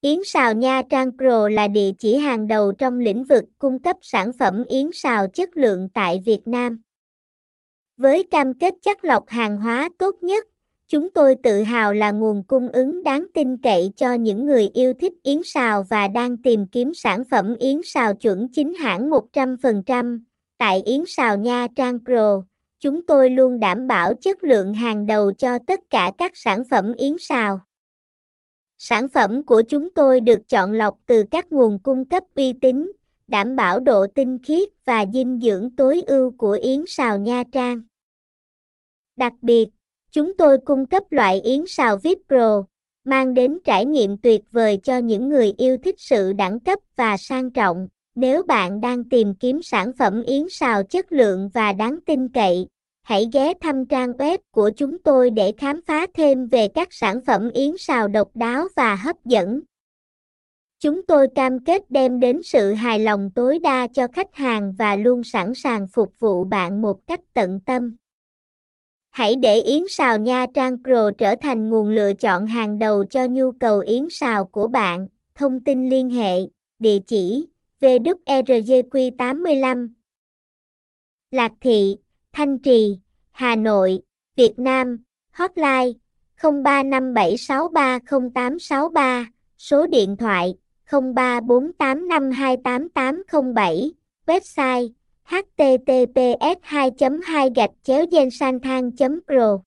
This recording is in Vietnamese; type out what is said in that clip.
Yến xào Nha Trang Pro là địa chỉ hàng đầu trong lĩnh vực cung cấp sản phẩm yến xào chất lượng tại Việt Nam. Với cam kết chất lọc hàng hóa tốt nhất, chúng tôi tự hào là nguồn cung ứng đáng tin cậy cho những người yêu thích yến xào và đang tìm kiếm sản phẩm yến xào chuẩn chính hãng 100%. Tại Yến xào Nha Trang Pro, chúng tôi luôn đảm bảo chất lượng hàng đầu cho tất cả các sản phẩm yến xào. Sản phẩm của chúng tôi được chọn lọc từ các nguồn cung cấp uy tín, đảm bảo độ tinh khiết và dinh dưỡng tối ưu của yến xào Nha Trang. Đặc biệt, chúng tôi cung cấp loại yến xào VIP Pro, mang đến trải nghiệm tuyệt vời cho những người yêu thích sự đẳng cấp và sang trọng. Nếu bạn đang tìm kiếm sản phẩm yến xào chất lượng và đáng tin cậy, hãy ghé thăm trang web của chúng tôi để khám phá thêm về các sản phẩm yến xào độc đáo và hấp dẫn. Chúng tôi cam kết đem đến sự hài lòng tối đa cho khách hàng và luôn sẵn sàng phục vụ bạn một cách tận tâm. Hãy để yến sào Nha Trang Pro trở thành nguồn lựa chọn hàng đầu cho nhu cầu yến sào của bạn. Thông tin liên hệ, địa chỉ VWRGQ85 Lạc Thị Thanh Trì, Hà Nội, Việt Nam, hotline 0357630863, số điện thoại 0348528807, website https 2 2 gạch chéo gen pro.